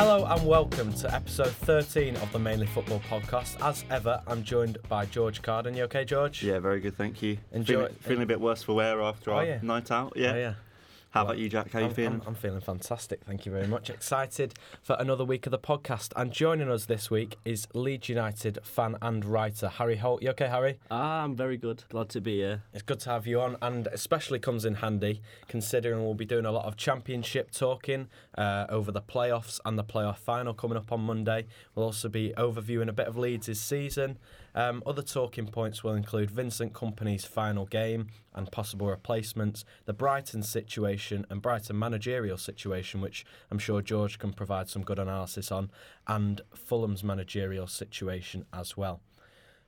Hello and welcome to episode 13 of the Mainly Football podcast. As ever, I'm joined by George Carden. You okay, George? Yeah, very good, thank you. Enjoy- feeling, feeling a bit worse for wear after Oh, our yeah. night out. Yeah. Oh, yeah. How Well, about you, Jack? How are you I'm, feeling? I'm, I'm feeling fantastic. Thank you very much. Excited for another week of the podcast. And joining us this week is Leeds United fan and writer Harry Holt. You okay, Harry? Ah, I'm very good. Glad to be here. It's good to have you on, and especially comes in handy considering we'll be doing a lot of championship talking uh, over the playoffs and the playoff final coming up on Monday. We'll also be overviewing a bit of Leeds' season. Um, other talking points will include Vincent Kompany's final game and possible replacements, the Brighton situation and Brighton managerial situation, which I'm sure George can provide some good analysis on, and Fulham's managerial situation as well.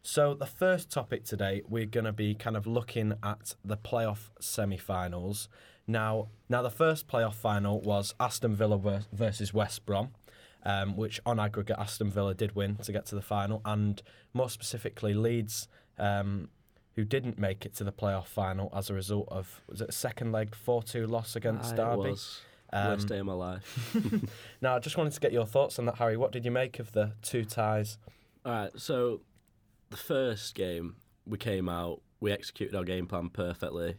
So the first topic today, we're going to be kind of looking at the playoff semi-finals. Now, now the first playoff final was Aston Villa versus West Brom, um, which on aggregate Aston Villa did win to get to the final, and more specifically Leeds, um, who didn't make it to the playoff final as a result of was it a second leg four-two loss against Ah, Derby. Was Um, worst day of my life. Now, I just wanted to get your thoughts on that, Harry. What did you make of the two ties? All right, so the first game we came out, we executed our game plan perfectly.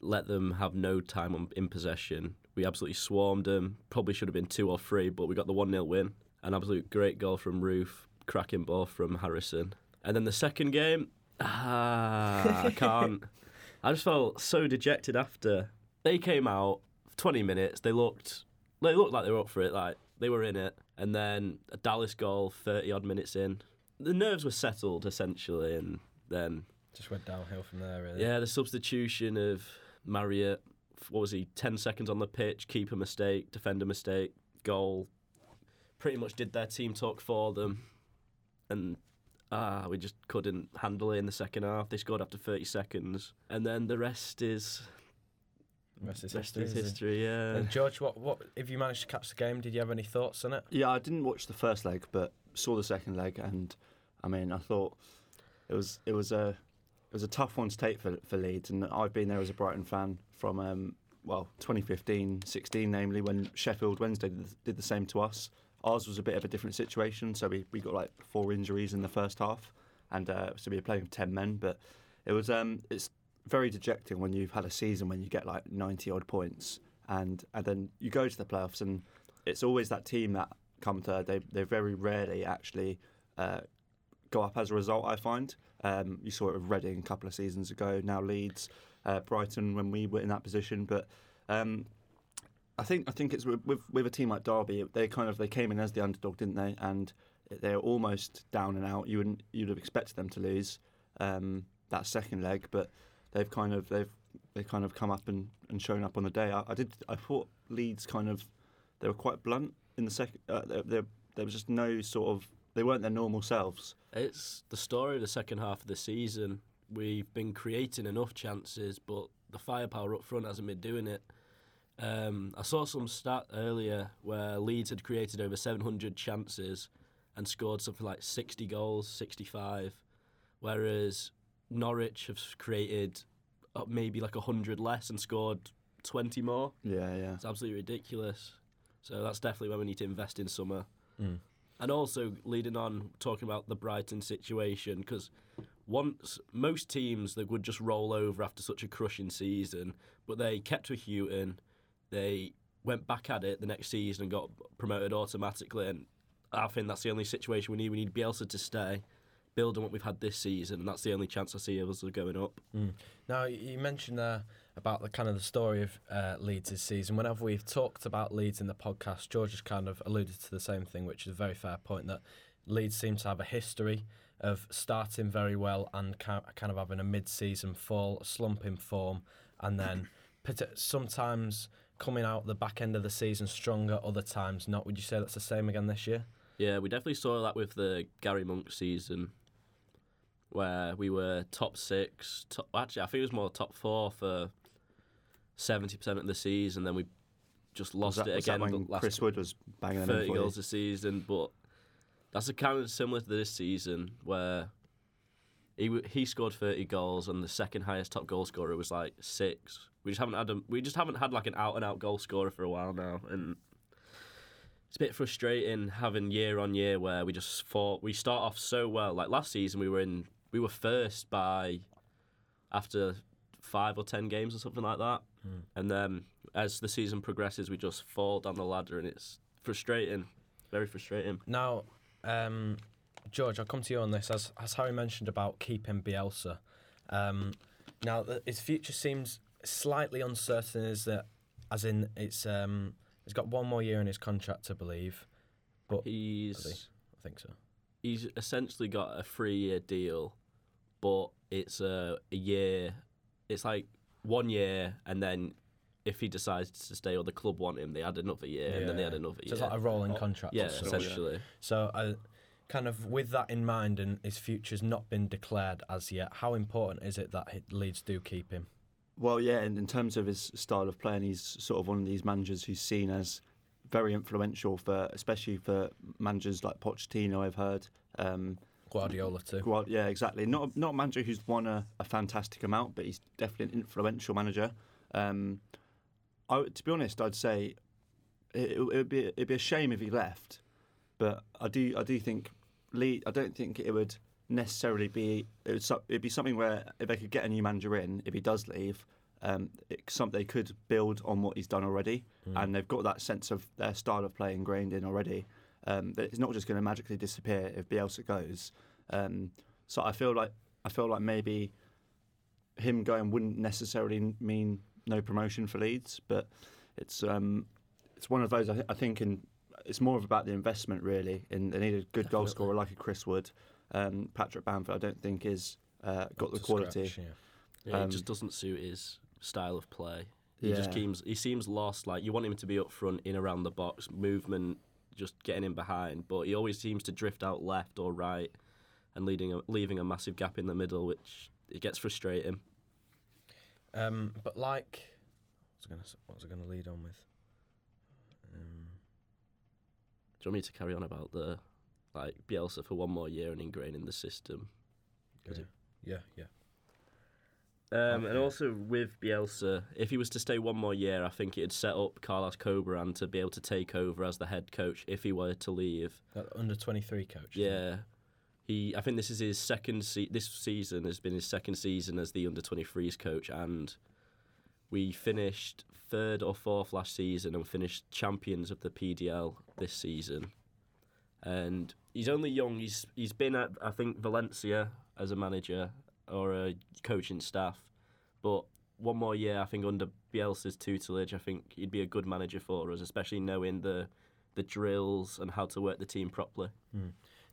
Let them have no time on, in possession. We absolutely swarmed them. Probably should have been two or three, but we got the one 0 win. An absolute great goal from Roofe, cracking ball from Harrison. And then the second game, ah, I can't. I just felt so dejected after they came out. 20 minutes. They looked, they looked like they were up for it. Like they were in it. And then a Dallas goal, 30 odd minutes in. The nerves were settled essentially, and then Just went downhill from there, really. yeah, the substitution of Marriott. What was he? 10 seconds on the pitch, keeper mistake, defender mistake, goal. Pretty much did their team talk for them, and ah, we just couldn't handle it in the second half. They scored after 30 seconds, and then the rest is The rest is rest history. is isn't history. Yeah. And George, what, what if you managed to catch the game? Did you have any thoughts on it? yeah, I didn't watch the first leg, but saw the second leg, and I mean, I thought it was it was a it was a tough one to take for for Leeds, and I've been there as a Brighton fan from um, well 2015, 16, namely when Sheffield Wednesday did, the same to us. Ours was a bit of a different situation, so we, we got like four injuries in the first half, and uh, so we were playing with ten men. But it was um, it's very dejecting when you've had a season when you get like ninety odd points, and and then you go to the playoffs, and it's always that team that come third. They they very rarely actually uh, go up as a result. I find um, you saw it with Reading a couple of seasons ago. Now Leeds, uh, Brighton when we were in that position, but. Um, I think I think it's with, with with a team like Derby. They kind of they came in as the underdog, didn't they? And they're almost down and out. You wouldn't you'd have expected them to lose um, that second leg, but they've kind of they've they kind of come up and, and shown up on the day. I, I did I thought Leeds kind of they were quite blunt in the second. Uh, there there was just no sort of they weren't their normal selves. It's the story of the second half of the season. We've been creating enough chances, but the firepower up front hasn't been doing it. Um, I saw some stat earlier where Leeds had created over 700 chances and scored something like 60 goals, 65, whereas Norwich have created uh, maybe like 100 less and scored 20 more. Yeah, yeah. It's absolutely ridiculous. So that's definitely where we need to invest in summer. Mm. And also leading on talking about the Brighton situation because once most teams they would just roll over after such a crushing season, but they kept with Hughton, they went back at it the next season and got promoted automatically. And I think that's the only situation we need. We need Bielsa to stay, build on what we've had this season, and that's the only chance I see of us going up. Mm. Now you mentioned there about the kind of the story of uh, Leeds this season. Whenever we've talked about Leeds in the podcast, George has kind of alluded to the same thing, which is a very fair point that Leeds seem to have a history of starting very well and kind of having a mid-season fall, slump in form, and then sometimes coming out the back end of the season stronger, other times not. Would you say that's the same again this year? Yeah, we definitely saw that with the Gary Monk season, where we were top six. Top, actually, I think it was more top four for seventy percent of the season. Then we just lost that, it again. when last Chris Wood was banging thirty goals a season, but that's a kind of similar to this season where he he scored thirty goals and the second highest top goal scorer was like six. We just haven't had a, we just haven't had like an out and out goal scorer for a while now, and it's a bit frustrating having year on year where we just fought. We start off so well. Like last season, we were in, we were first by after five or ten games or something like that, Hmm. and then as the season progresses, we just fall down the ladder, and it's frustrating, very frustrating. Now, um, George, I'll come to you on this. As, as Harry mentioned about keeping Bielsa, um, now his future seems slightly uncertain. Is that, as in, it's um, he's got one more year in his contract, I believe. He? He's I think so. he's essentially got a three-year deal, but it's a, a year. It's like one year, and then if he decides to stay or the club want him, they add another year, and then they add another year. So it's like a rolling Oh, contract. yeah, of essentially. So, uh, kind of with that in mind, and his future's not been declared as yet. How important is it that he- Leeds do keep him? Well, yeah, in, in terms of his style of playing, he's sort of one of these managers who's seen as very influential for, especially for managers like Pochettino. I've heard. Um, Guardiola too. Guard- yeah, exactly. Not a- not a manager who's won a, a fantastic amount, but he's definitely an influential manager. Um, I, to be honest, I'd say it, it would be it'd be a shame if he left, but I do I do think Lee. I don't think it would necessarily be it would it'd be something where if they could get a new manager in, if he does leave, um, it, some they could build on what he's done already, Mm. and they've got that sense of their style of play ingrained in already. Um, that it's not just going to magically disappear if Bielsa goes. Um, so I feel like I feel like maybe him going wouldn't necessarily mean no promotion for Leeds, but it's um, it's one of those. I, th- I think in it's more of about the investment really. In they need a good goal scorer like a Chris Wood. Um, Patrick Bamford, I don't think is uh, got the quality. scratch, yeah. Yeah, Um, it just doesn't suit his style of play. He Yeah. just seems he seems lost. Like you want him to be up front, in around the box, movement, just getting in behind. But he always seems to drift out left or right, and leading a, leaving a massive gap in the middle, which it gets frustrating. Um, but like, what was I gonna what was I gonna lead on with? Um, Do you want me to carry on about the like Bielsa for one more year and ingraining the system? Yeah, yeah. Um, and also with Bielsa, if he was to stay one more year, I think it'd set up Carlos Corberán to be able to take over as the head coach if he were to leave. That under twenty three coach. Yeah, he. I think this is his second. Se- this season has been his second season as the under 23s coach, and we finished third or fourth last season and finished champions of the PDL this season. And he's only young. He's he's been at I think Valencia as a manager or a coaching staff, but one more year I think under Bielsa's tutelage, I think he'd be a good manager for us, especially knowing the the drills and how to work the team properly.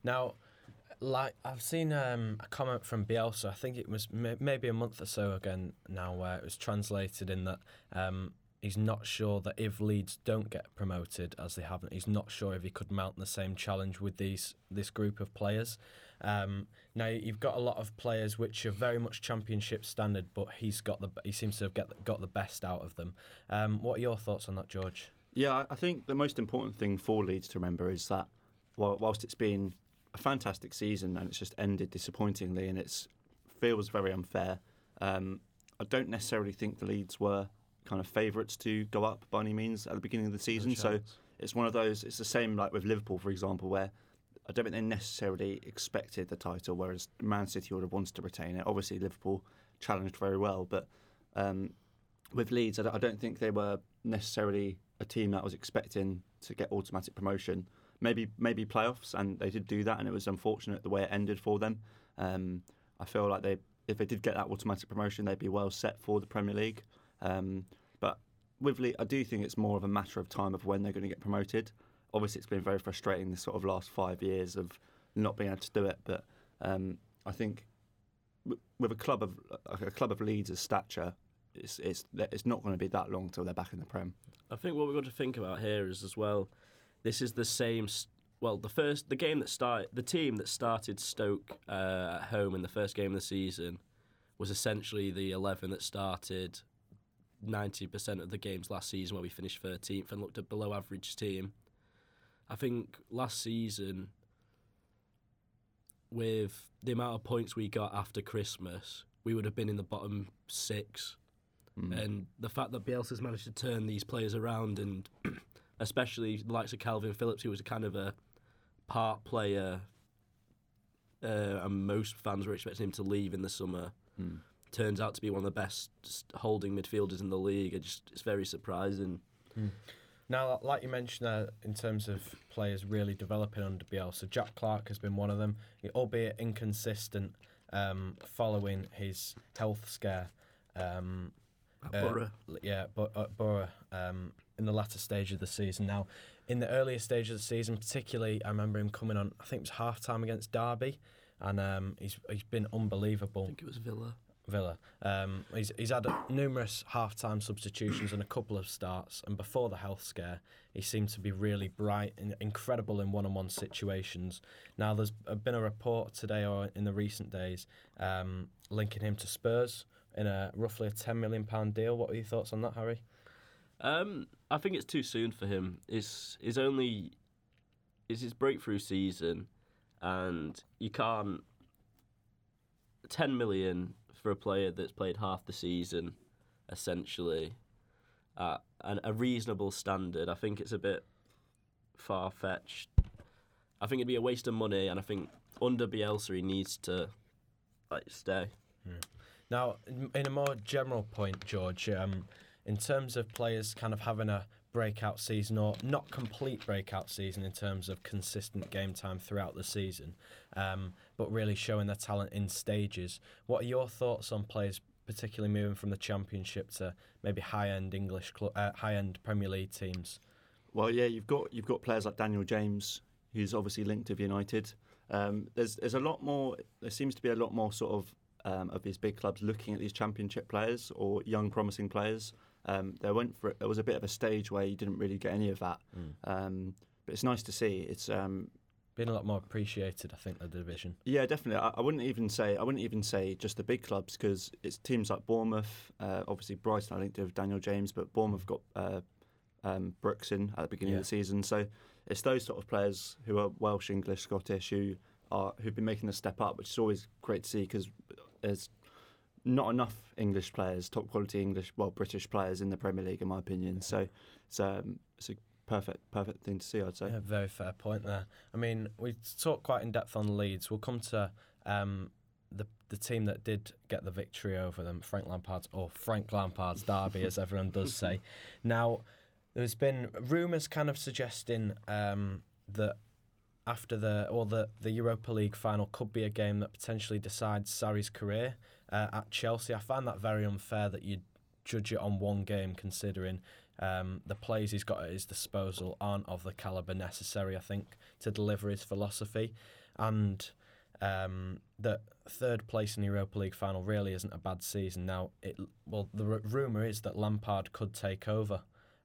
Now, like I've seen um, a comment from Bielsa. I think it was may- maybe a month or so ago now, where it was translated in that um, he's not sure that if Leeds don't get promoted, as they haven't, he's not sure if he could mount the same challenge with these this group of players. Um, now you've got a lot of players which are very much championship standard, but he's got the he seems to have get, got the best out of them. Um, what are your thoughts on that, George? Yeah, I- think the most important thing for Leeds to remember is that while, whilst it's been a fantastic season and it's just ended disappointingly and it feels very unfair, um, I don't necessarily think the Leeds were kind of favourites to go up by any means at the beginning of the season. so it's one of those. It's the same like with Liverpool, for example, where I don't think they necessarily expected the title, whereas Man City would have wanted to retain it. Obviously, Liverpool challenged very well, but um, with Leeds, I don't, think they were necessarily a team that was expecting to get automatic promotion. Maybe maybe playoffs, and they did do that, and it was unfortunate the way it ended for them. Um, I feel like they, if they did get that automatic promotion, they'd be well set for the Premier League. Um, but with Leeds, I do think it's more of a matter of time of when they're going to get promoted. Obviously, it's been very frustrating this sort of last five years of not being able to do it. But um, I think with a club of a club of Leeds' stature, it's it's it's not going to be that long till they're back in the Prem. I think what we've got to think about here is as well. This is the same. s- Well, the first the game that started the team that started Stoke uh, at home in the first game of the season was essentially the eleven that started ninety percent of the games last season, where we finished thirteenth and looked a below average team. I think last season, with the amount of points we got after Christmas, we would have been in the bottom six Mm. and the fact that Bielsa's managed to turn these players around and especially the likes of Calvin Phillips, who was a kind of a part player, uh, and most fans were expecting him to leave in the summer. Hmm. Turns out to be one of the best holding midfielders in the league. It just it's very surprising. Now, like you mentioned there, in terms of players really developing under Bielsa, Jack Clarke has been one of them, albeit inconsistent um, following his health scare. Um, At uh, yeah, but at Borough um, in the latter stage of the season. Now, in the earlier stage of the season, particularly, I remember him coming on. I think it was half time against Derby, and um, he's he's been unbelievable. I think it was Villa. Villa. Um, he's he's had numerous half-time substitutions and a couple of starts, and before the health scare, he seemed to be really bright and incredible in one-on-one situations. Now, there's been a report today or in the recent days um, linking him to Spurs in a roughly a ten million pound deal. What are your thoughts on that, Harry? Um, I think it's too soon for him. It's his only, it's his breakthrough season, and you can't. Ten million for a player that's played half the season, essentially, at an, a reasonable standard. I think it's a bit far fetched. I think it'd be a waste of money, and I think under Bielsa he needs to like stay. Now, in a more general point, George, um, in terms of players kind of having a breakout season or not complete breakout season in terms of consistent game time throughout the season, um, but really showing their talent in stages, what are your thoughts on players, particularly moving from the Championship to maybe high-end English, cl- uh, high-end Premier League teams? Well, yeah, you've got you've got players like Daniel James, who's obviously linked with United. Um, there's there's a lot more. There seems to be a lot more sort of um, of these big clubs looking at these Championship players or young promising players. Um, there went for there was a bit of a stage where you didn't really get any of that. Um, but it's nice to see. It's um, been a lot more appreciated, I think, the division. yeah, definitely. I, I wouldn't even say I wouldn't even say just the big clubs because it's teams like Bournemouth. Uh, obviously, Brighton I linked with Daniel James, but Bournemouth got uh, um, Brooks in at the beginning Yeah. of the season. So it's those sort of players who are Welsh, English, Scottish who are who've been making the step up, which is always great to see because there's not enough English players, top quality English, well British players in the Premier League, in my opinion. So it's um, it's a perfect perfect thing to see. I'd say. Yeah, very fair point there. I mean, we talked quite in depth on Leeds. We'll come to um, the the team that did get the victory over them, Frank Lampard's or Frank Lampard's derby, as everyone does say. Now, there's been rumours kind of suggesting um, that after the or the the Europa League final could be a game that potentially decides Sarri's career uh, at Chelsea. I find that very unfair that you judge it on one game, considering um, the plays he's got at his disposal aren't of the caliber necessary, I think, to deliver his philosophy, and um, that third place in the Europa League final really isn't a bad season. Now, it well, the r- rumor is that Lampard could take over.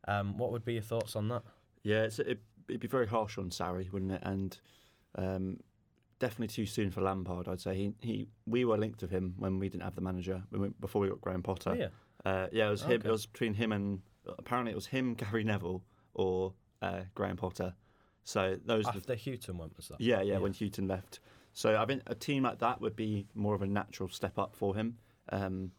Um, what would be your thoughts on that? Yeah, it'd be very harsh on Sarri, wouldn't it? And um, definitely too soon for Lampard. I'd say he, he we were linked with him when we didn't have the manager when we, before we got Graham Potter. Oh, yeah. Uh, yeah, it was him. Okay. It was between him and apparently it was him, Gary Neville, or uh, Graham Potter. So those. are the- After Hughton went, was that? yeah, yeah, when Hughton left. So I think a team like that would be more of a natural step up for him. Um,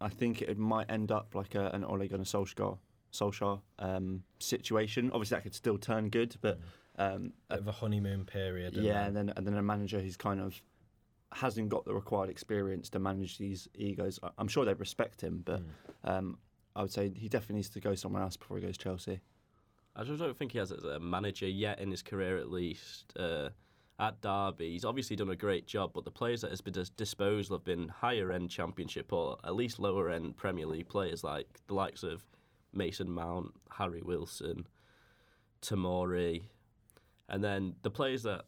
I think it might end up like a, an Ole Gunnar Solskjaer, Solskjaer um, situation. Obviously, that could still turn good, but um, Bit of a honeymoon period. yeah, and then and then a manager who's kind of hasn't got the required experience to manage these egos. I- I'm sure they respect him, but Hmm. um, I would say he definitely needs to go somewhere else before he goes Chelsea. I just don't think he has a manager yet in his career, at least. Uh, at Derby, he's obviously done a great job, but the players at his dis- disposal have been higher end Championship or at least lower end Premier League players, like the likes of Mason Mount, Harry Wilson, Tomori, and then the players that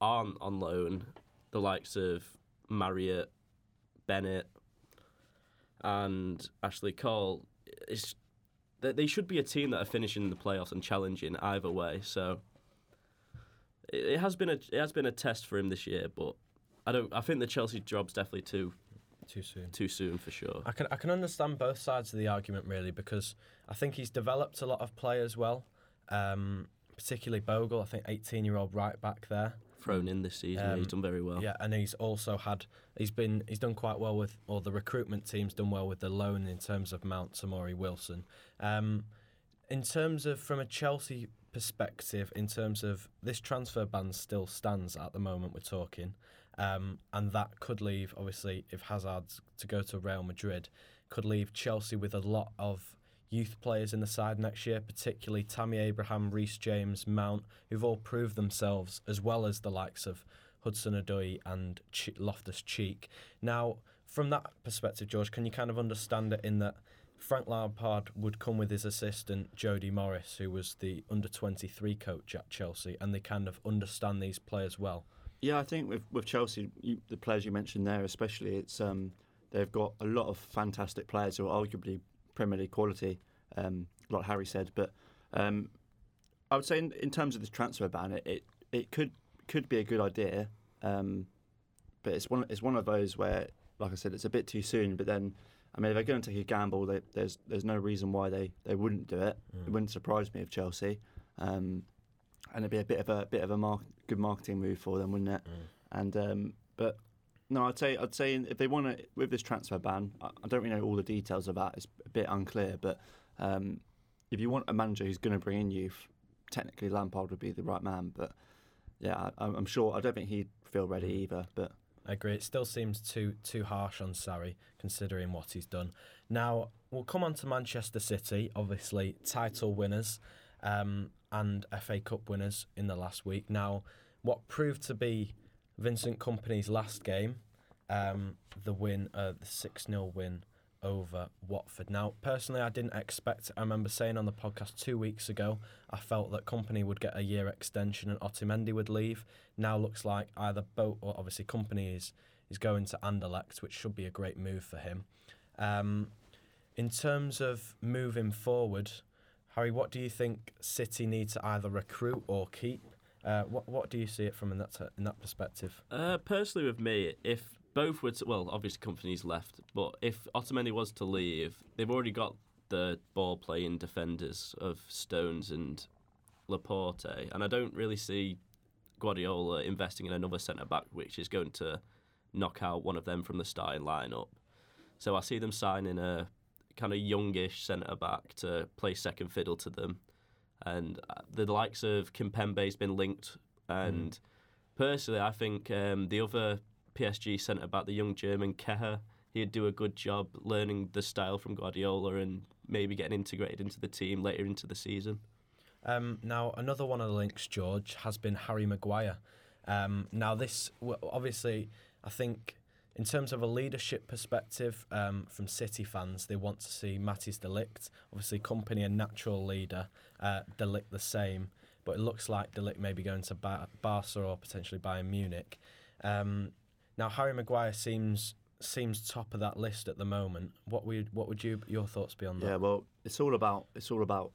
aren't on loan, the likes of Marriott, Bennett, and Ashley Cole. It's they, they should be a team that are finishing the playoffs and challenging either way. So it, it has been a it has been a test for him this year, but I don't. I think the Chelsea job's definitely too too soon. too soon for sure. I can I can understand both sides of the argument really because I think he's developed a lot of players well, um, particularly Bogle. I think 18 year old right back there. Thrown in this season, Um, he's done very well. Yeah, and he's also had he's been he's done quite well with or the recruitment team's done well with the loan in terms of Mount Samori Wilson. Um, in terms of from a Chelsea perspective, in terms of this transfer ban still stands at the moment we're talking, um, and that could leave obviously if Hazard's to go to Real Madrid, could leave Chelsea with a lot of youth players in the side next year, particularly Tammy Abraham, Reece James, Mount, who've all proved themselves, as well as the likes of Hudson Odoi and Loftus Cheek. Now, from that perspective, George, can you kind of understand it in that Frank Lampard would come with his assistant Jody Morris, who was the under 23 coach at Chelsea, and they kind of understand these players well? Yeah, I think with with Chelsea, you, the players you mentioned there, especially, it's um, they've got a lot of fantastic players who are arguably Premier League quality, um, like Harry said. But um, I would say in, in terms of this transfer ban, it, it, it could could be a good idea, um, but it's one it's one of those where, like I said, it's a bit too soon. But then, I mean, if they're going to take a gamble, they, there's there's no reason why they, they wouldn't do it. It wouldn't surprise me if Chelsea, um, and it'd be a bit of a bit of a mark, good marketing move for them, wouldn't it? And um, but no, I'd say I'd say if they want to with this transfer ban, I, I don't really know all the details of that. It's a bit unclear, but um, if you want a manager who's going to bring in youth, technically Lampard would be the right man. But yeah, I, I'm sure I don't think he'd feel ready either. But I agree. It still seems too too harsh on Sarri, considering what he's done. Now we'll come on to Manchester City, obviously title winners um, and FA Cup winners in the last week. Now, what proved to be Vincent Kompany's last game, um, the win, uh, the six 0 win over Watford. Now, personally, I didn't expect. I remember saying on the podcast two weeks ago, I felt that Kompany would get a year extension and Otamendi would leave. Now looks like either both, or obviously Kompany is is going to Anderlecht, which should be a great move for him. Um, in terms of moving forward, Harry, what do you think City need to either recruit or keep? Uh, what what do you see it from in that in that perspective? Uh, personally, with me, if both were to, well, obviously Kompany's left, but if Otamendi was to leave, they've already got the ball playing defenders of Stones and Laporte, and I don't really see Guardiola investing in another centre back, which is going to knock out one of them from the starting lineup. So I see them signing a kind of youngish centre back to play second fiddle to them, and uh, the likes of Kimpembe's been linked, and personally, I think um, the other PSG centre back, the young German Kehrer, he'd do a good job learning the style from Guardiola and maybe getting integrated into the team later into the season. Um, now, another one of the links, George, has been Harry Maguire. Um, now, this obviously, I think, in terms of a leadership perspective um, from City fans, they want to see Matthijs de Ligt. Obviously, Kompany and natural leader, uh, de Ligt the same, but it looks like de Ligt may be going to Bar- Barca or potentially Bayern Munich. Um, now, Harry Maguire seems seems top of that list at the moment. What would what would you your thoughts be on that? yeah, well, it's all about it's all about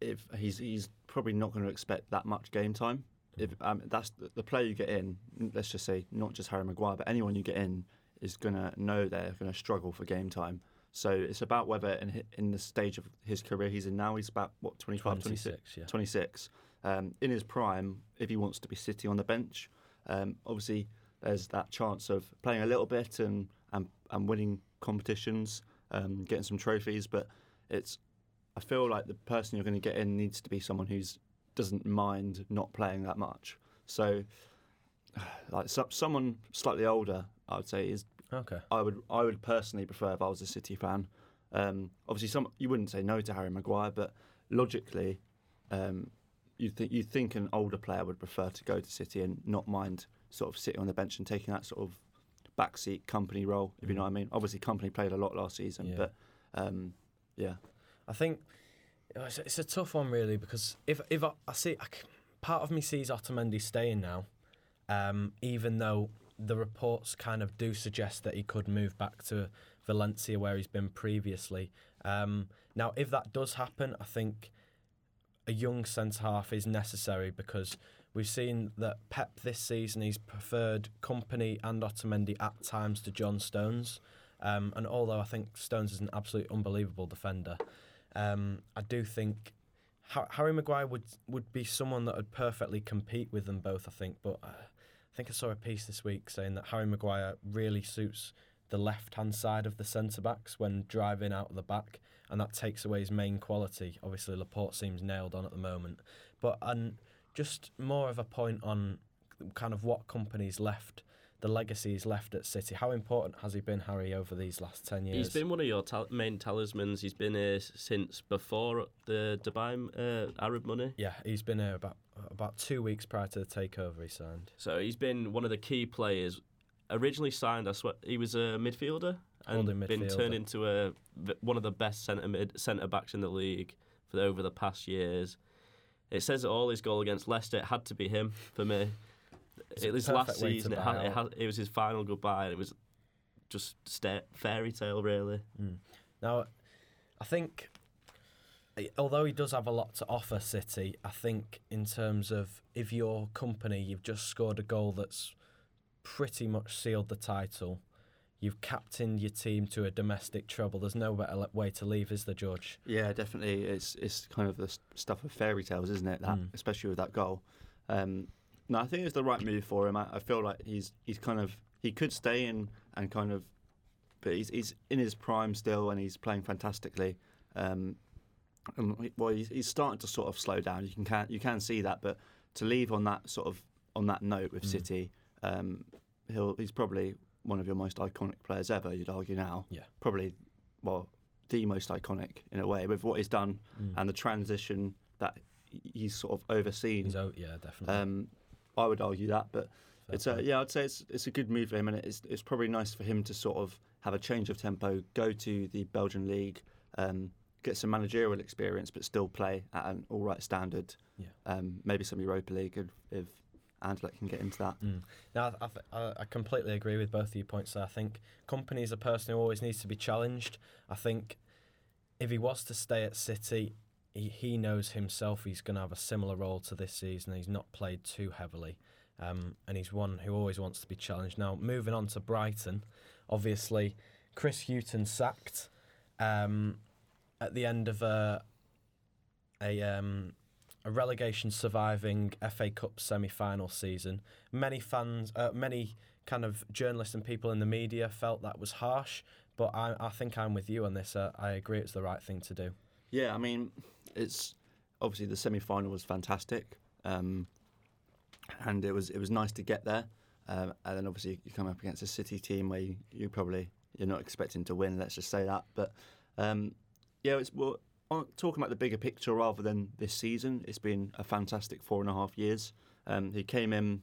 if he's he's probably not going to expect that much game time. If um, that's the, the player you get in, let's just say not just Harry Maguire, but anyone you get in is going to know they're going to struggle for game time. So it's about whether in in the stage of his career he's in now, he's about what 25, 26, 26, yeah. 26. Um, in his prime, if he wants to be sitting on the bench, um, obviously there's that chance of playing a little bit and and, and winning competitions, um, getting some trophies. But it's I feel like the person you're going to get in needs to be someone who's doesn't mind not playing that much. So, like so, someone slightly older, I would say is Okay. I would I would personally prefer if I was a City fan. Um, obviously, some you wouldn't say no to Harry Maguire, but logically, um, you think you think an older player would prefer to go to City and not mind sort of sitting on the bench and taking that sort of backseat Kompany role, if you know what I mean. Obviously, Kompany played a lot last season, Yeah. but um, yeah, I think it's a, it's a tough one really because if if I, I see I part of me sees Otamendi staying now, um, even though the reports kind of do suggest that he could move back to Valencia where he's been previously. Um, now, if that does happen, I think a young centre half is necessary because we've seen that Pep this season he's preferred Kompany and Otamendi at times to John Stones. Um, and although I think Stones is an absolutely unbelievable defender, um, I do think Harry Maguire would would be someone that would perfectly compete with them both. I think, but uh, I think I saw a piece this week saying that Harry Maguire really suits the left hand side of the centre backs when driving out of the back, and that takes away his main quality. Obviously, Laporte seems nailed on at the moment, but and just more of a point on kind of what Kompany's left. The legacy he's left at City. How important has he been, Harry, over these last ten years? He's been one of your tal- main talismans. He's been here since before the Dubai uh, Arab money. Yeah, he's been here about about two weeks prior to the takeover. He signed. So he's been one of the key players. Originally signed, I swear, he was a midfielder and Holding been turned into a one of the best centre mid centre backs in the league for the, over the past years. It says it all. His goal against Leicester it had to be him for me. It's it was last season. It, buy had, it, out. had, it was his final goodbye, and it was just sta- fairy tale, really. Mm. Now, I think, eh, although he does have a lot to offer City, I think in terms of if your Kompany, you've just scored a goal that's pretty much sealed the title. You've captained your team to a domestic treble. There's no better le- way to leave, is there, George? Yeah, definitely. It's it's kind of the stuff of fairy tales, isn't it? That Mm. especially with that goal. Um, no, I think it's the right move for him. I, I feel like he's he's kind of he could stay in and kind of, but he's he's in his prime still and he's playing fantastically. Um, and well, he's, he's starting to sort of slow down. You can, can you can see that, but to leave on that sort of on that note with Mm. City, um, he'll he's probably one of your most iconic players ever. You'd argue now. Yeah. Probably, well, the most iconic in a way with what he's done Mm. and the transition that he's sort of overseen. He's out, yeah, definitely. Um, I would argue that, but Fair it's a, yeah, I'd say it's it's a good move for him, and it's it's probably nice for him to sort of have a change of tempo, go to the Belgian league, um, get some managerial experience, but still play at an all right standard. Yeah. Um, maybe some Europa League if, if Anderlecht can get into that. Mm. Now, I, th- I, I completely agree with both of your points. There. I think Kompany is a person who always needs to be challenged. I think if he was to stay at City, he, he knows himself he's going to have a similar role to this season. He's not played too heavily, um, and he's one who always wants to be challenged. Now, moving on to Brighton, obviously, Chris Hughton sacked um, at the end of a a um, a relegation surviving FA Cup semi final season. Many fans, uh, many kind of journalists and people in the media felt that was harsh, but I, I think I'm with you on this. Uh, I agree it's the right thing to do. Yeah, I mean, it's obviously the semi final was fantastic, um, and it was it was nice to get there. Um, and then obviously you come up against a City team where you, you probably you're not expecting to win. Let's just say that. But um, yeah, it's well, talking about the bigger picture rather than this season. It's been a fantastic four and a half years. Um, he came in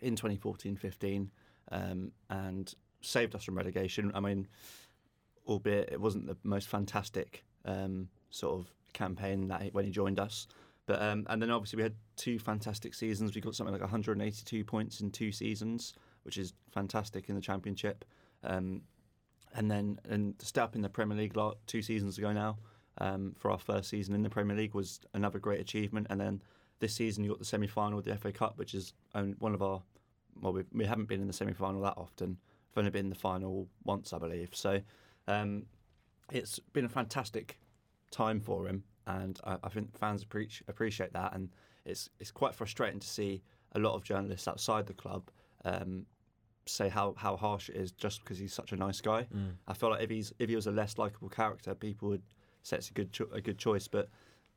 in 2014-15 um, and saved us from relegation. I mean, albeit it wasn't the most fantastic um, sort of campaign that he, when he joined us. But um, and then obviously we had two fantastic seasons. We got something like 182 points in two seasons, which is fantastic in the championship. Um, and then and to step in the Premier League lot two seasons ago now um, for our first season in the Premier League was another great achievement. And then this season you got the semi final of the FA Cup, which is one of our well we we haven't been in the semi final that often. We've only been in the final once, I believe. So um, it's been a fantastic time for him, and I, I think fans appreciate appreciate that. And it's it's quite frustrating to see a lot of journalists outside the club um, say how, how harsh it is just because he's such a nice guy. Mm. I feel like if he's if he was a less likable character, people would say it's a good cho- a good choice. But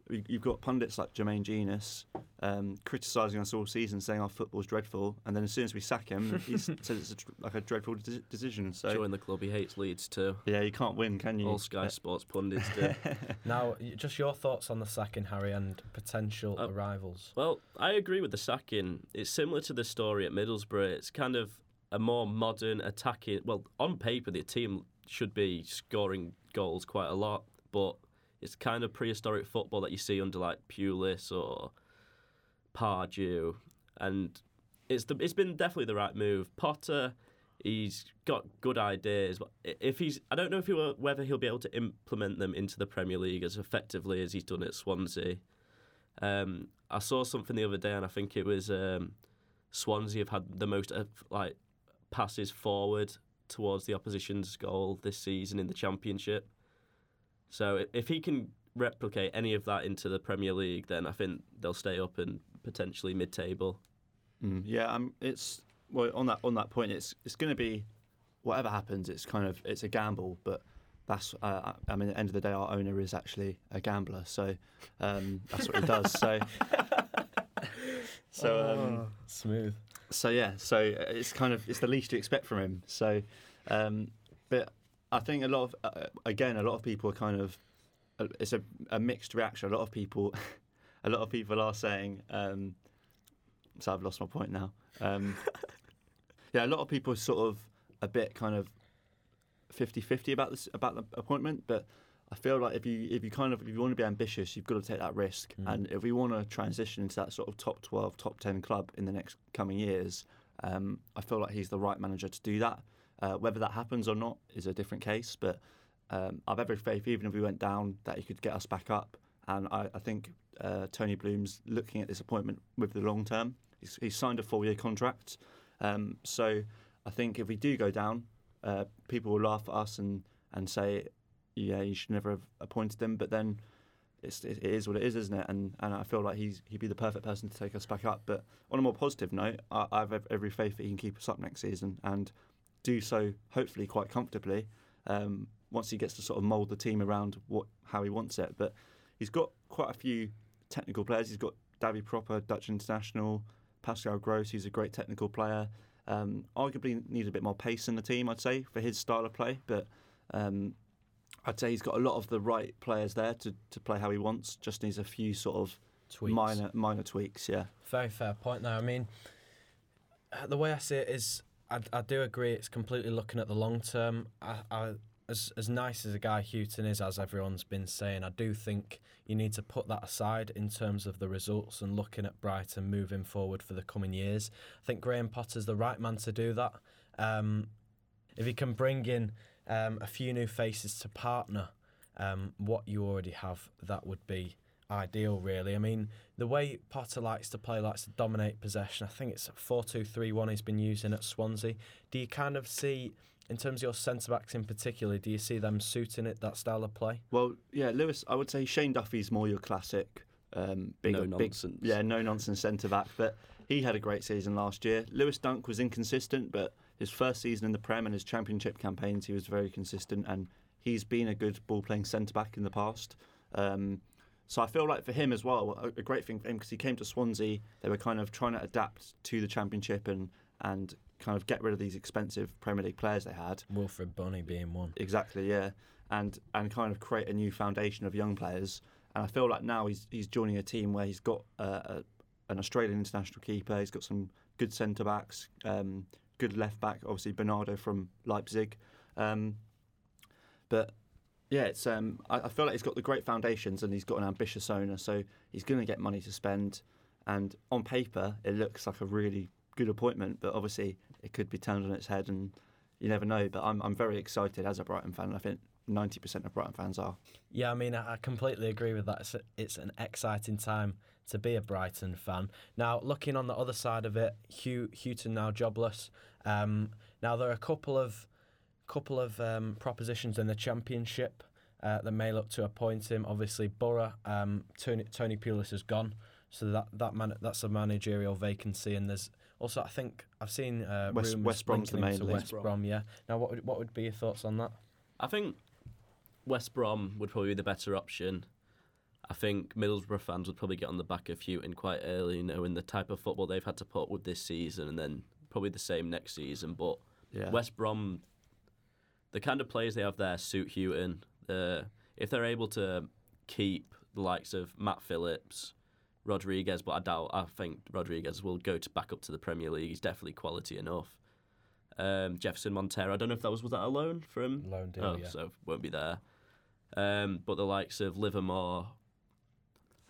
you've got pundits like Jermaine Jenas um, criticising us all season, saying our football's dreadful, and then as soon as we sack him, he says it's a, like a dreadful de- decision. So Join the club. He hates Leeds too. yeah, you can't win, can you? All Sky Sports pundits do. Now, just your thoughts on the sacking, Harry, and potential Uh, arrivals. Well, I agree with the sacking. It's similar to the story at Middlesbrough. It's kind of a more modern attacking. Well, on paper, the team should be scoring goals quite a lot, but it's kind of prehistoric football that you see under like Pulis or Pardew, and it's the it's been definitely the right move. Potter, he's got good ideas, but if he's, I don't know if he will, whether he'll be able to implement them into the Premier League as effectively as he's done at Swansea. Um, I saw something the other day, and I think it was um, Swansea have had the most like passes forward towards the opposition's goal this season in the Championship. So if he can replicate any of that into the Premier League, then I think they'll stay up and potentially mid-table. Mm, yeah, um, it's well on that on that point. It's it's going to be whatever happens. It's kind of it's a gamble, but that's uh, I mean, at the end of the day, our owner is actually a gambler, so um, that's what he does. So, so, um, Oh, smooth. so yeah, so it's kind of it's the least you expect from him. So, um, but I think a lot of uh, again, a lot of people are kind of uh, it's a, a mixed reaction. A lot of people, a lot of people are saying. Um, so I've lost my point now. Um, yeah, a lot of people are sort of a bit kind of 50-50 about this about the appointment, but I feel like if you if you kind of if you want to be ambitious, you've got to take that risk. Mm. And if we want to transition into that sort of top twelve, top ten club in the next coming years, um, I feel like he's the right manager to do that. Uh, whether that happens or not is a different case, but um, I've every faith, even if we went down, that he could get us back up. And I, I think uh, Tony Bloom's looking at this appointment with the long term. He's, he's signed a four-year contract, um, so I think if we do go down, uh, people will laugh at us and, and say, yeah, you should never have appointed him. But then it's, it it is what it is, isn't it? And and I feel like he's he'd be the perfect person to take us back up. But on a more positive note, I, I have every faith that he can keep us up next season and do so hopefully quite comfortably. Um, once he gets to sort of mould the team around what how he wants it, but he's got quite a few technical players. He's got Davy Pröpper, Dutch international, Pascal Gross, who's a great technical player. Um, arguably needs a bit more pace in the team, I'd say, for his style of play. But um, I'd say he's got a lot of the right players there to, to play how he wants. Just needs a few sort of Tweaks. minor minor tweaks. Yeah, Very fair point there. I mean, the way I see it is, I, I do agree. It's completely looking at the long term. I, I, as as nice as a guy Hughton is, as everyone's been saying, I do think you need to put that aside in terms of the results and looking at Brighton moving forward for the coming years. I think Graham Potter's the right man to do that. Um, if he can bring in um, a few new faces to partner um, what you already have, that would be ideal, really. I mean, the way Potter likes to play, likes to dominate possession. I think it's 4 2 3 1 he's been using at Swansea. Do you kind of see, in terms of your centre backs in particular, do you see them suiting it, that style of play? Well, yeah, Lewis. I would say Shane Duffy's more your classic, um, big, No big, nonsense. yeah, no nonsense centre back. But he had a great season last year. Lewis Dunk was inconsistent, but his first season in the Prem and his Championship campaigns, he was very consistent, and he's been a good ball playing centre back in the past. Um, so I feel like for him as well, a, a great thing for him because he came to Swansea. They were kind of trying to adapt to the Championship and and kind of get rid of these expensive Premier League players they had. Wilfried Bony being one. Exactly, yeah, and and kind of create a new foundation of young players. And I feel like now he's he's joining a team where he's got uh, a, an Australian international keeper. He's got some good centre backs, um, good left back. Obviously Bernardo from Leipzig, um, but yeah, it's um, I, I feel like he's got the great foundations and he's got an ambitious owner. So he's going to get money to spend. And on paper, it looks like a really good appointment, but obviously it could be turned on its head and you never know. But I'm I'm very excited as a Brighton fan. I think 90% of Brighton fans are. Yeah, I mean, I completely agree with that. It's, a, it's an exciting time to be a Brighton fan. Now, looking on the other side of it, Hugh, Hughton now jobless. Um, now there are a couple of couple of um, propositions in the Championship uh, that may look to appoint him. Obviously, Borough, um, Tony, Tony Pulis has gone, so that that man, that's a managerial vacancy. And there's also, I think, I've seen uh, West- rumours West Brom's the linking main to. West Brom. Yeah. Now, what would, what would be your thoughts on that? I think West Brom would probably be the better option. I think Middlesbrough fans would probably get on the back of Hughton quite early, you knowing the type of football they've had to put up with this season, and then probably the same next season. But Yeah. West Brom, the kind of players they have there suit Hughton. Uh, if they're able to keep the likes of Matt Phillips, Rodriguez, but I doubt. I think Rodriguez will go to back up to the Premier League. He's definitely quality enough. Um, Jefferson Montero. I don't know if that was was that a loan from Loan deal, Oh, yeah. so won't be there. Um, but the likes of Livermore,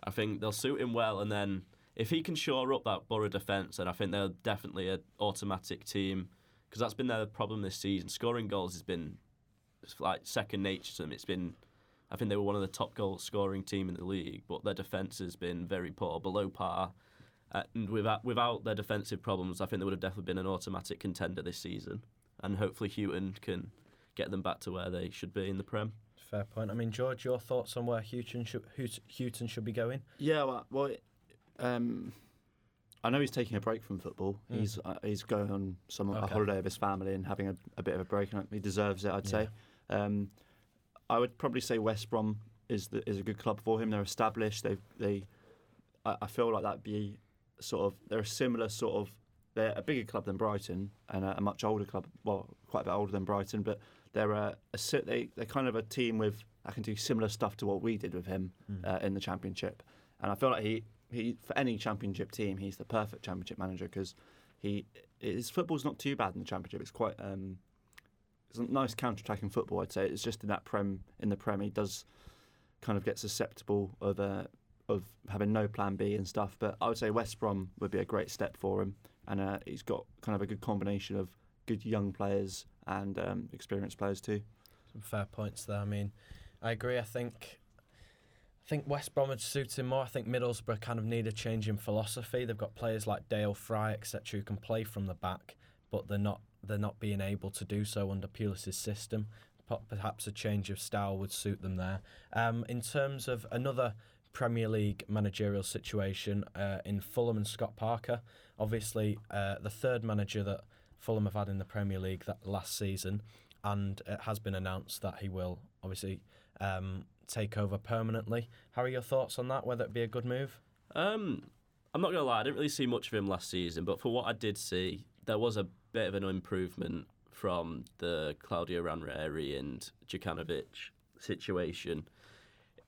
I think they'll suit him well. And then if he can shore up that Borough defence, then I think they're definitely an automatic team because that's been their problem this season. Scoring goals has been it's like second nature to them. It's been, I think they were one of the top goal scoring team in the league, but their defence has been very poor, below par. Uh, and without without their defensive problems, I think they would have definitely been an automatic contender this season. And hopefully Hughton can get them back to where they should be in the Prem. Fair point. I mean, George, your thoughts on where Hughton should, Hout- Hughton should be going? Yeah, well, well um, I know he's taking a break from football. Mm. He's uh, he's going on some a holiday with his family and having a, a bit of a break. And he deserves it, I'd say. Um, I would probably say West Brom is the, is a good club for him. They're established. They they I, I feel like that'd be sort of they're a similar sort of they're a bigger club than Brighton and a, a much older club. Well, quite a bit older than Brighton, but they're a, a they they're kind of a team with I can do similar stuff to what we did with him uh, in the championship. And I feel like he he for any championship team he's the perfect championship manager because he his football's not too bad in the championship. It's quite um, it's a nice counter-attacking football. I'd say it's just in that prem in the prem he does kind of get susceptible of uh, of having no plan B and stuff. But I would say West Brom would be a great step for him, and uh, he's got kind of a good combination of good young players and um, experienced players too. Some fair points there. I mean, I agree. I think I think West Brom would suit him more. I think Middlesbrough kind of need a change in philosophy. They've got players like Dael Fry, etc., who can play from the back, but they're not they're not being able to do so under Pulis's system. Perhaps a change of style would suit them there. Um, in terms of another Premier League managerial situation uh, in Fulham and Scott Parker, obviously uh, the third manager that Fulham have had in the Premier League that last season, and it has been announced that he will obviously um, take over permanently. How are your thoughts on that? Whether it be a good move? Um, I'm not gonna lie, I didn't really see much of him last season, but for what I did see, there was a bit of an improvement from the Claudio Ranieri and Jokanovic situation.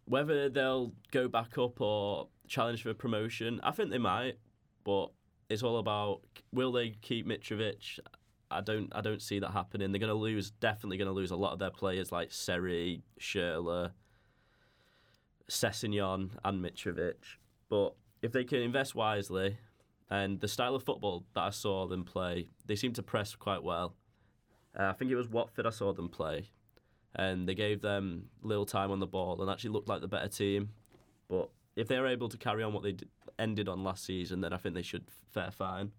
Whether they'll go back up or challenge for promotion, I think they might, but it's all about will they keep Mitrovic? I don't I don't see that happening. They're going to lose, definitely going to lose a lot of their players like Seri, Schürrle, Sessegnon, and Mitrovic. But if they can invest wisely, and the style of football that I saw them play, they seem to press quite well. Uh, I think it was Watford I saw them play, and they gave them little time on the ball and actually looked like the better team. But if they're able to carry on what they ended on last season, then I think they should fare fine.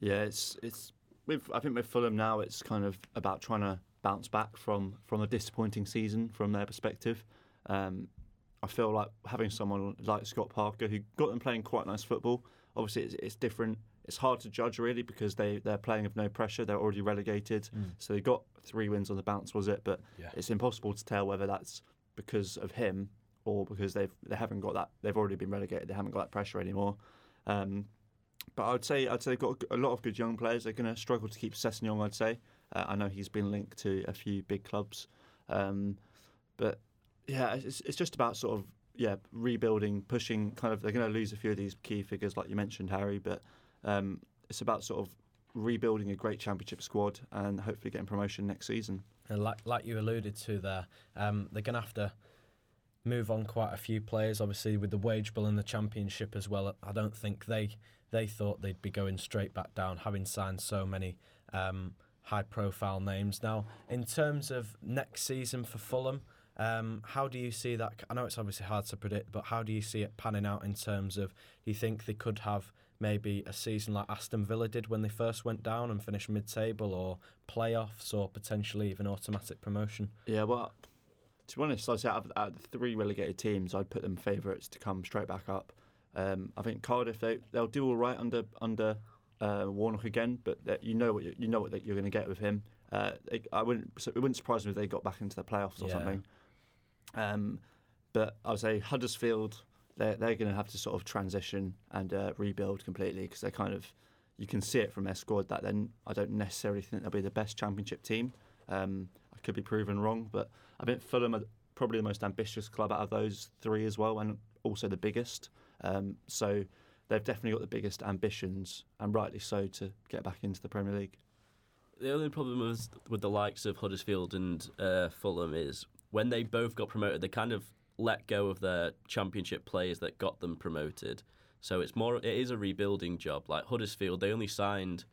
Yeah, it's it's with I think with Fulham now it's kind of about trying to bounce back from from a disappointing season from their perspective. Um, I feel like having someone like Scott Parker who got them playing quite nice football. Obviously, it's, it's different. It's hard to judge really because they they're playing with no pressure. They're already relegated, so they got three wins on the bounce, was it? But Yeah. it's impossible to tell whether that's because of him or because they've they haven't got that. They've already been relegated. They haven't got that pressure anymore. Um, but I'd say I'd say they've got a lot of good young players. They're going to struggle to keep Sessegnon. I'd say. Uh, I know he's been linked to a few big clubs, um, but yeah, it's, it's just about sort of yeah rebuilding, pushing. Kind of they're going to lose a few of these key figures like you mentioned, Harry. But um, it's about sort of rebuilding a great championship squad and hopefully getting promotion next season. And like like you alluded to there, um, they're going to have to move on quite a few players. Obviously, with the wage bill in the championship as well, I don't think they they thought they'd be going straight back down, having signed so many um, high profile names. Now, in terms of next season for Fulham. Um, how do you see that? I know it's obviously hard to predict, but how do you see it panning out in terms of? Do you think they could have maybe a season like Aston Villa did when they first went down and finished mid-table, or playoffs, or potentially even automatic promotion? Yeah, well, to be honest, I'd say out of, out of the three relegated teams, I'd put them favourites to come straight back up. Um, I think Cardiff they they'll do all right under under uh, Warnock again, but that you know what you, you know what that you're going to get with him. Uh, they, I wouldn't so it wouldn't surprise me if they got back into the playoffs or Yeah. something. Um, but I would say Huddersfield they're they're going to have to sort of transition and uh, rebuild completely because they're kind of you can see it from their squad that then I don't necessarily think they'll be the best championship team. Um, I could be proven wrong, but I think Fulham are probably the most ambitious club out of those three as well, and also the biggest. Um, so they've definitely got the biggest ambitions, and rightly so, to get back into the Premier League. The only problem with, with the likes of Huddersfield and uh, Fulham is when they both got promoted, they kind of let go of their championship players that got them promoted. So it's more, it is a rebuilding job. Like Huddersfield, they only signed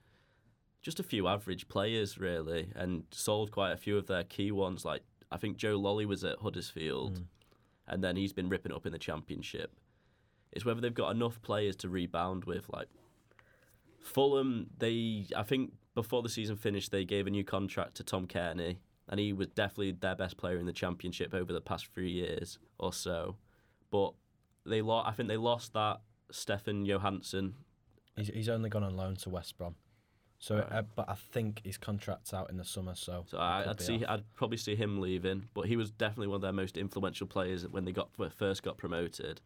just a few average players really, and sold quite a few of their key ones. Like I think Joe Lolley was at Huddersfield, mm. and then he's been ripping up in the championship. It's whether they've got enough players to rebound with. Like Fulham, they I think before the season finished, they gave a new contract to Tom Cairney, and he was definitely their best player in the championship over the past three years or so. But they lo- I think they lost that Stefan Johansen. He's, he's only gone on loan to West Brom. So, Right. uh, but I think his contract's out in the summer. So, So I, I'd see, off. I'd probably see him leaving, but he was definitely one of their most influential players when they got when first got promoted.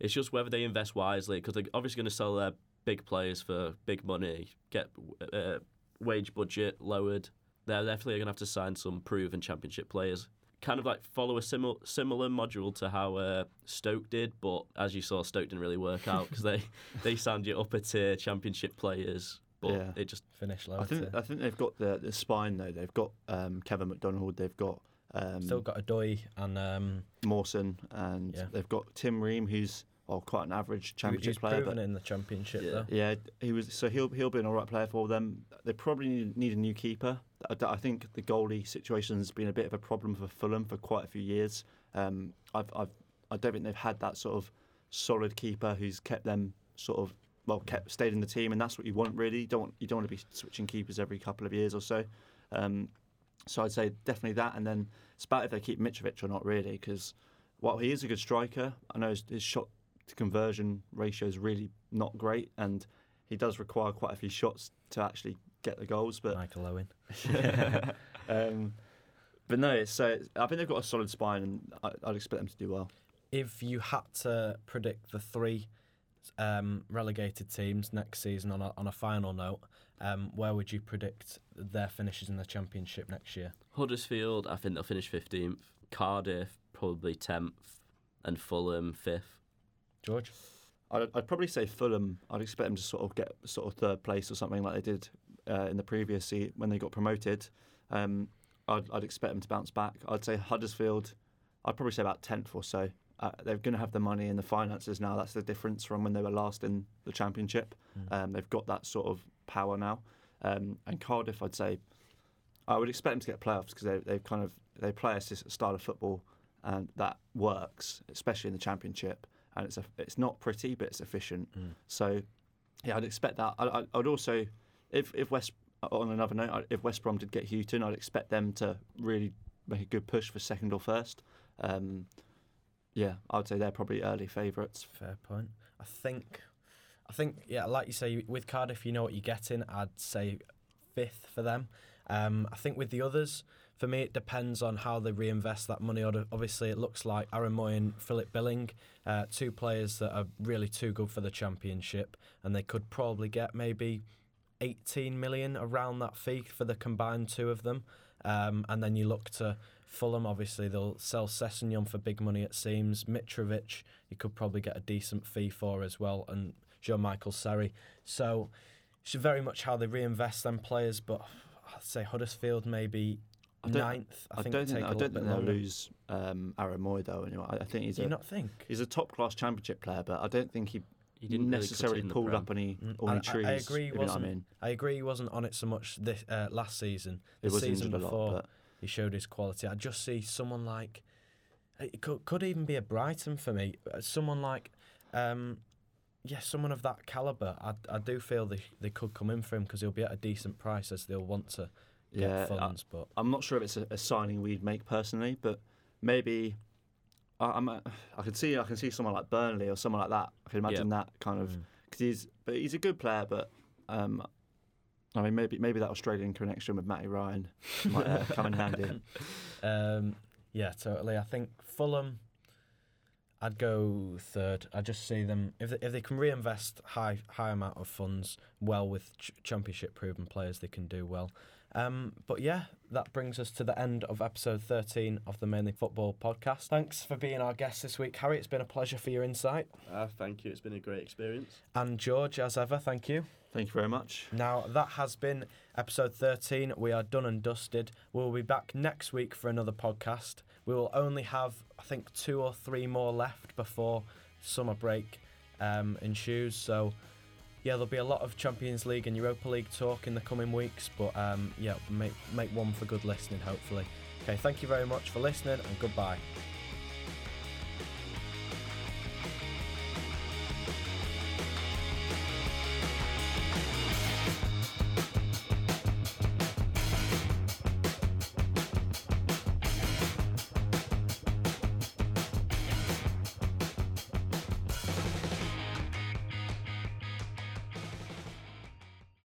It's just whether they invest wisely because they're obviously going to sell their big players for big money, get uh, wage budget lowered. They're definitely going to have to sign some proven championship players. Kind of like follow a similar similar module to how uh, Stoke did, but as you saw, Stoke didn't really work out because they they signed you upper tier championship players, but Yeah. it just finished lower I think tier. I think they've got the, the spine though. They've got um, Kevin McDonald. They've got um, Still got Odoi and um, Mawson, and Yeah. they've got Tim Ream, who's well, quite an average championship player. But in the championship Yeah. though. yeah, he was so he'll he'll be an all right player for them. They probably need, need a new keeper. I, I think the goalie situation has been a bit of a problem for Fulham for quite a few years. Um, I've, I've I don't think they've had that sort of solid keeper who's kept them sort of well kept stayed in the team, and that's what you want really. You don't want, you don't want to be switching keepers every couple of years or so. Um, so I'd say definitely that, and then it's about if they keep Mitrovic or not really, because while he is a good striker, I know his, his shot to conversion ratio is really not great, and he does require quite a few shots to actually get the goals. But Michael Owen. um, but no, so I think they've got a solid spine, and I, I'd expect them to do well. If you had to predict the three um, relegated teams next season on a, on a final note, um, where would you predict their finishes in the championship next year? Huddersfield, I think they'll finish 15th. Cardiff, probably 10th. And Fulham, 5th. George? I'd, I'd probably say Fulham. I'd expect them to sort of get sort of third place or something like they did uh, in the previous season when they got promoted. Um, I'd, I'd expect them to bounce back. I'd say Huddersfield. I'd probably say about tenth or so. Uh, they're going to have the money and the finances now. That's the difference from when they were last in the Championship. Um, they've got that sort of power now. Um, and Cardiff, I'd say, I would expect them to get playoffs because they they kind of they play a style of football and that works, especially in the Championship. And it's a, it's not pretty, but it's efficient. So, yeah, I'd expect that. I, I, I'd also, if if West on another note, if West Brom did get Hughton, I'd expect them to really make a good push for second or first. Um, yeah, I'd say they're probably early favourites. Fair point. I think, I think, yeah, like you say, with Cardiff, you know what you're getting. I'd say fifth for them. Um, I think with the others, for me, it depends on how they reinvest that money. Obviously, it looks like Aaron Mooy and Philip Billing, uh, two players that are really too good for the championship, and they could probably get maybe 18 million around that fee for the combined two of them. Um, and then you look to Fulham, obviously, they'll sell Sessegnon for big money, it seems. Mitrovic, you could probably get a decent fee for as well, and Jean Michael Seri. So it's very much how they reinvest them players, but I'd say Huddersfield maybe I don't- ninth. I, I, think don't think, take I don't think they'll lose um, Aaron Mooy though. Anyway, I I think he's Do you a not think? he's a top class championship player, but I don't think he, He didn't really cut it necessarily in the pulled up any Mm, I- any I- trees. I agree he if you know what I wasn't. mean. I agree he wasn't on it so much this uh, last season. He The was season injured a lot, before, but he showed his quality. I just see someone like it could could even be a Brighton for me. Uh, Someone like, um, yeah, someone of that caliber. I I do feel they they could come in for him because he'll be at a decent price as they'll want to yeah, I, but I'm not sure if it's a, a signing we'd make personally, but maybe I, I'm. A, I can see I can see someone like Burnley or someone like that. I can imagine that kind of Mm. because he's but he's a good player, but um, I mean maybe maybe that Australian connection with Matty Ryan might uh, come in handy. Um, yeah, totally. I think Fulham. I'd go third. I just see them if they, if they can reinvest high high amount of funds well with ch- championship proven players, they can do well. Um, but yeah, that brings us to the end of episode 13 of the Mainly Football podcast. Thanks for being our guest this week, Harry. It's been a pleasure for your insight. Ah, thank you. It's been a great experience. And George, as ever, thank you. Thank you very much. Now, that has been episode 13. We are done and dusted. We'll be back next week for another podcast. We will only have, I think, two or three more left before summer break um, ensues. So, yeah, there'll be a lot of Champions League and Europa League talk in the coming weeks. But, um, yeah, make, make one for good listening, hopefully. Okay, thank you very much for listening and goodbye.